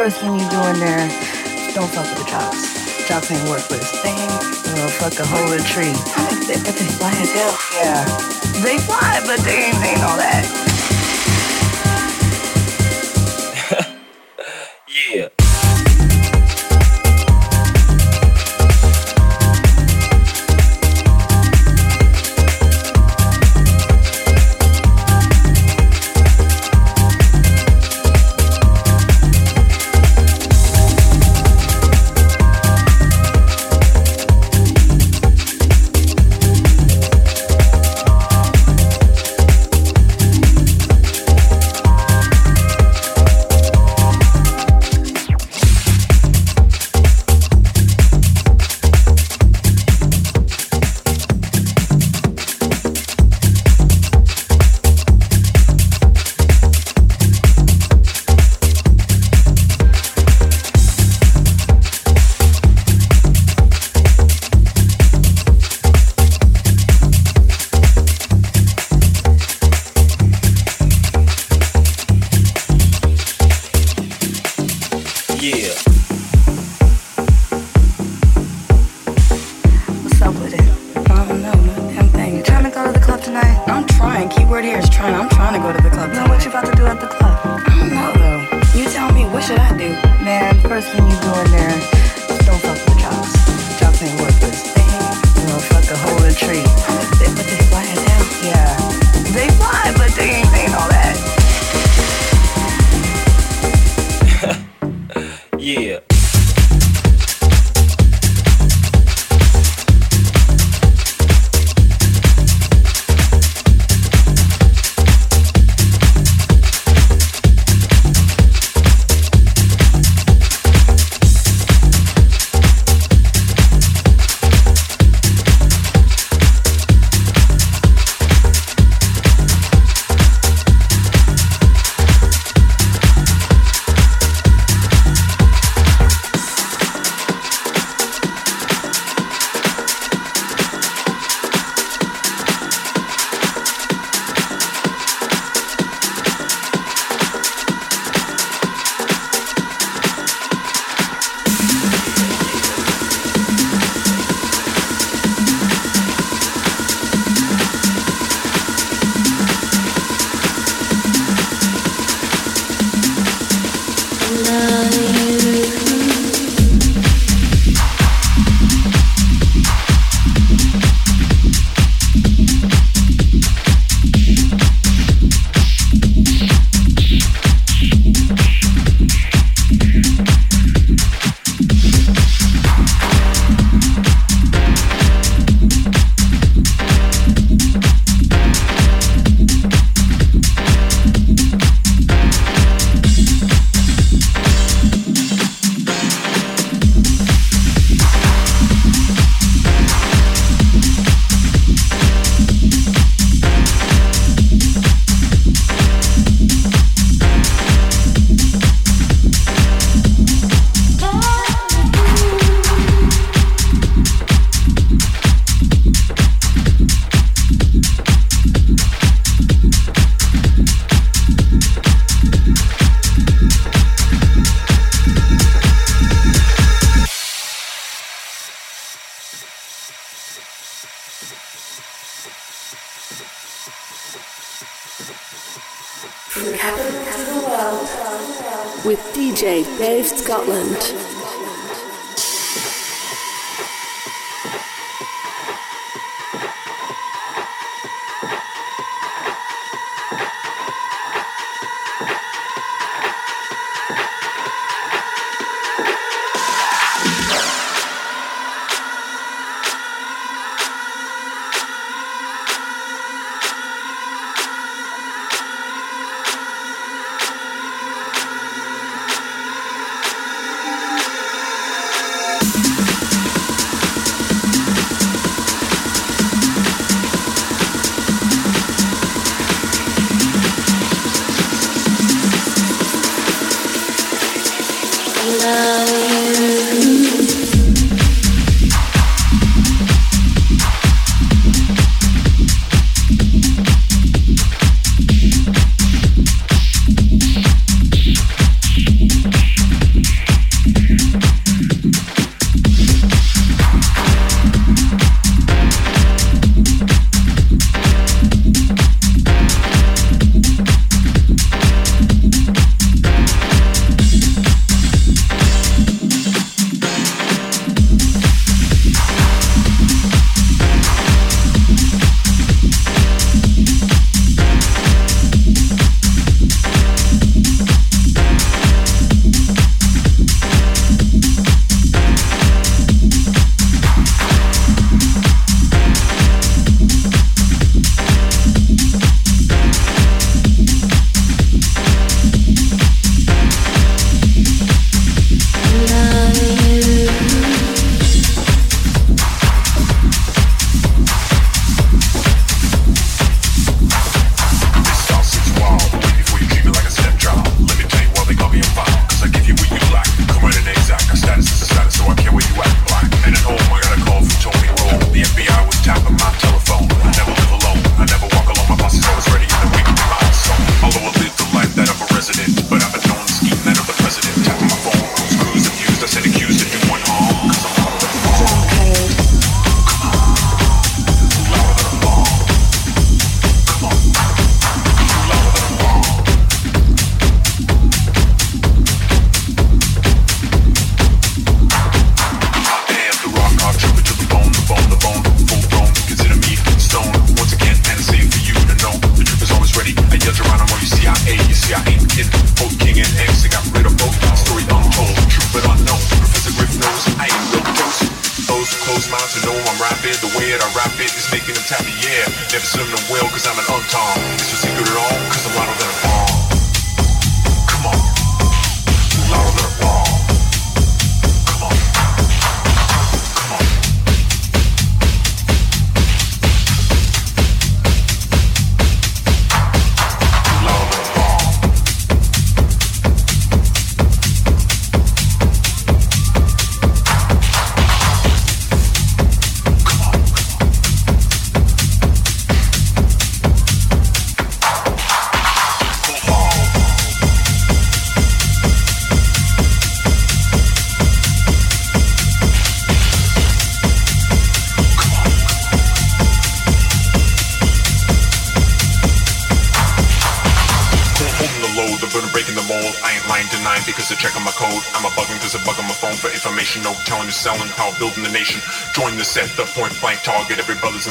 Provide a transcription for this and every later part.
first thing you do in there, don't fuck with the jocks. Jocks ain't worthless. They ain't, you know, fuck a whole tree. I mean, they, but they fly as hell. Yeah. They fly, but they ain't, they ain't all that.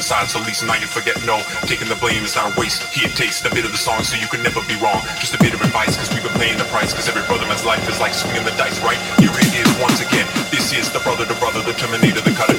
Inside, so at least now you forget no. Taking the blame is not waste. Here, taste a bit of the song, so you can never be wrong. Just a bit of advice, cause we've been paying the price. Cause every brother man's life is like swinging the dice, right? Here it is once again. This is the brother, the brother, the terminator, the cutter.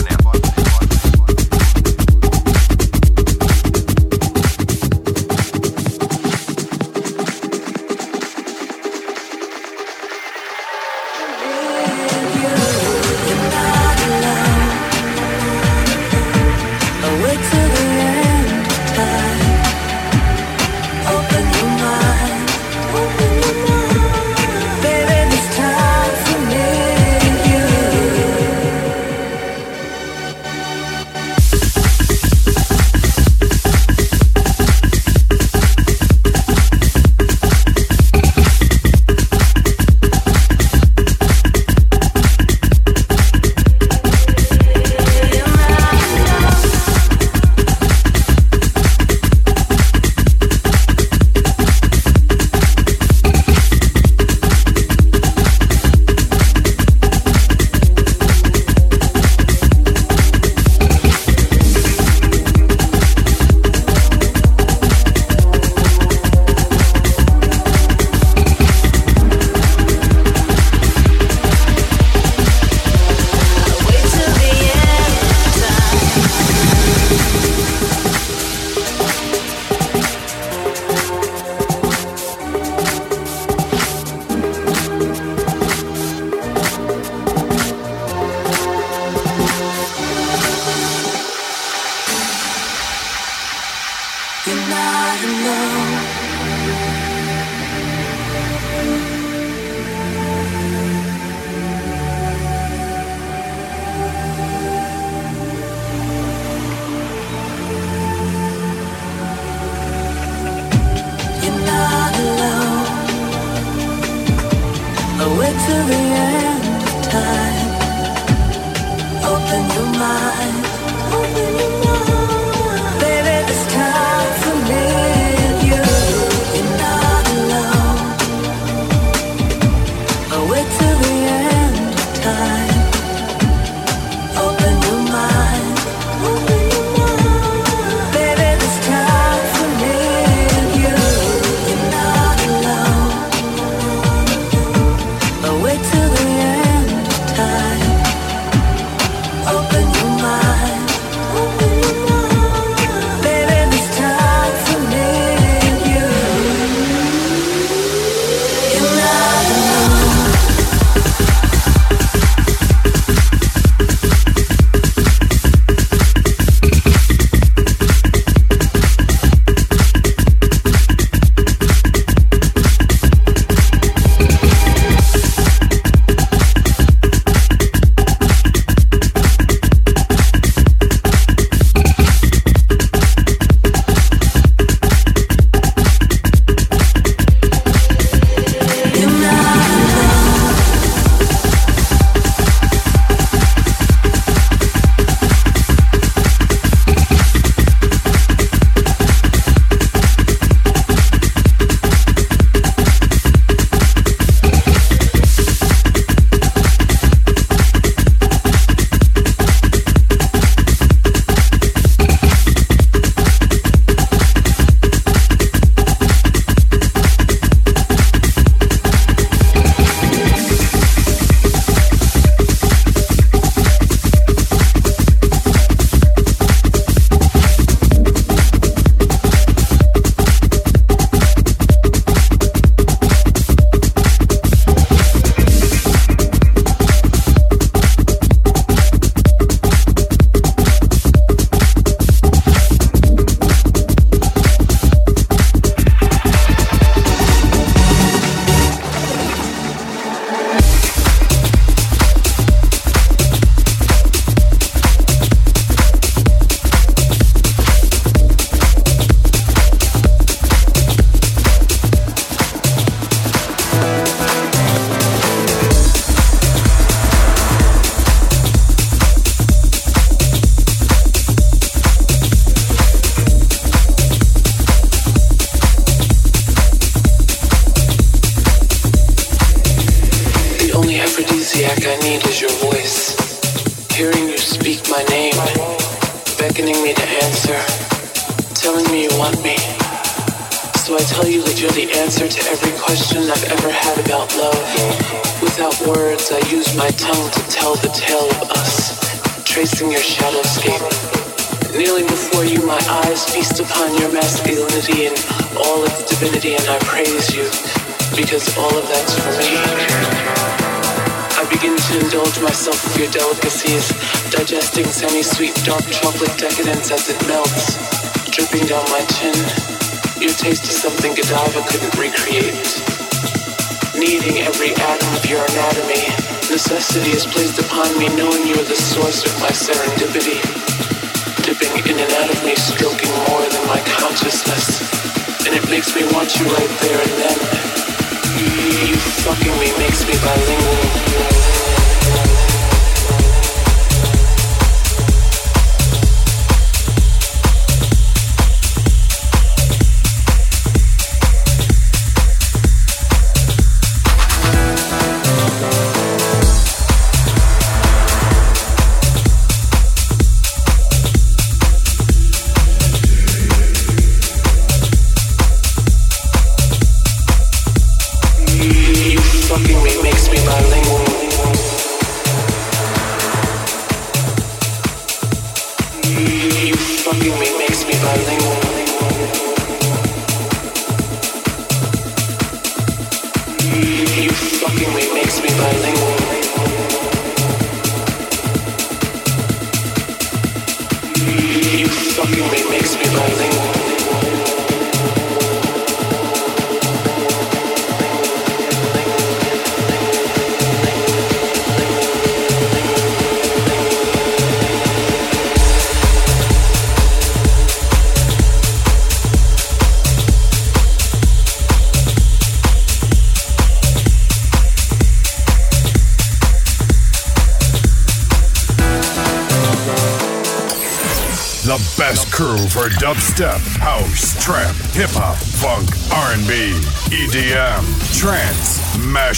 now.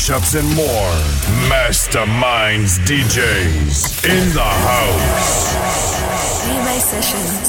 Mashups, and more. Masterminds DJs in the house. BMA Sessions.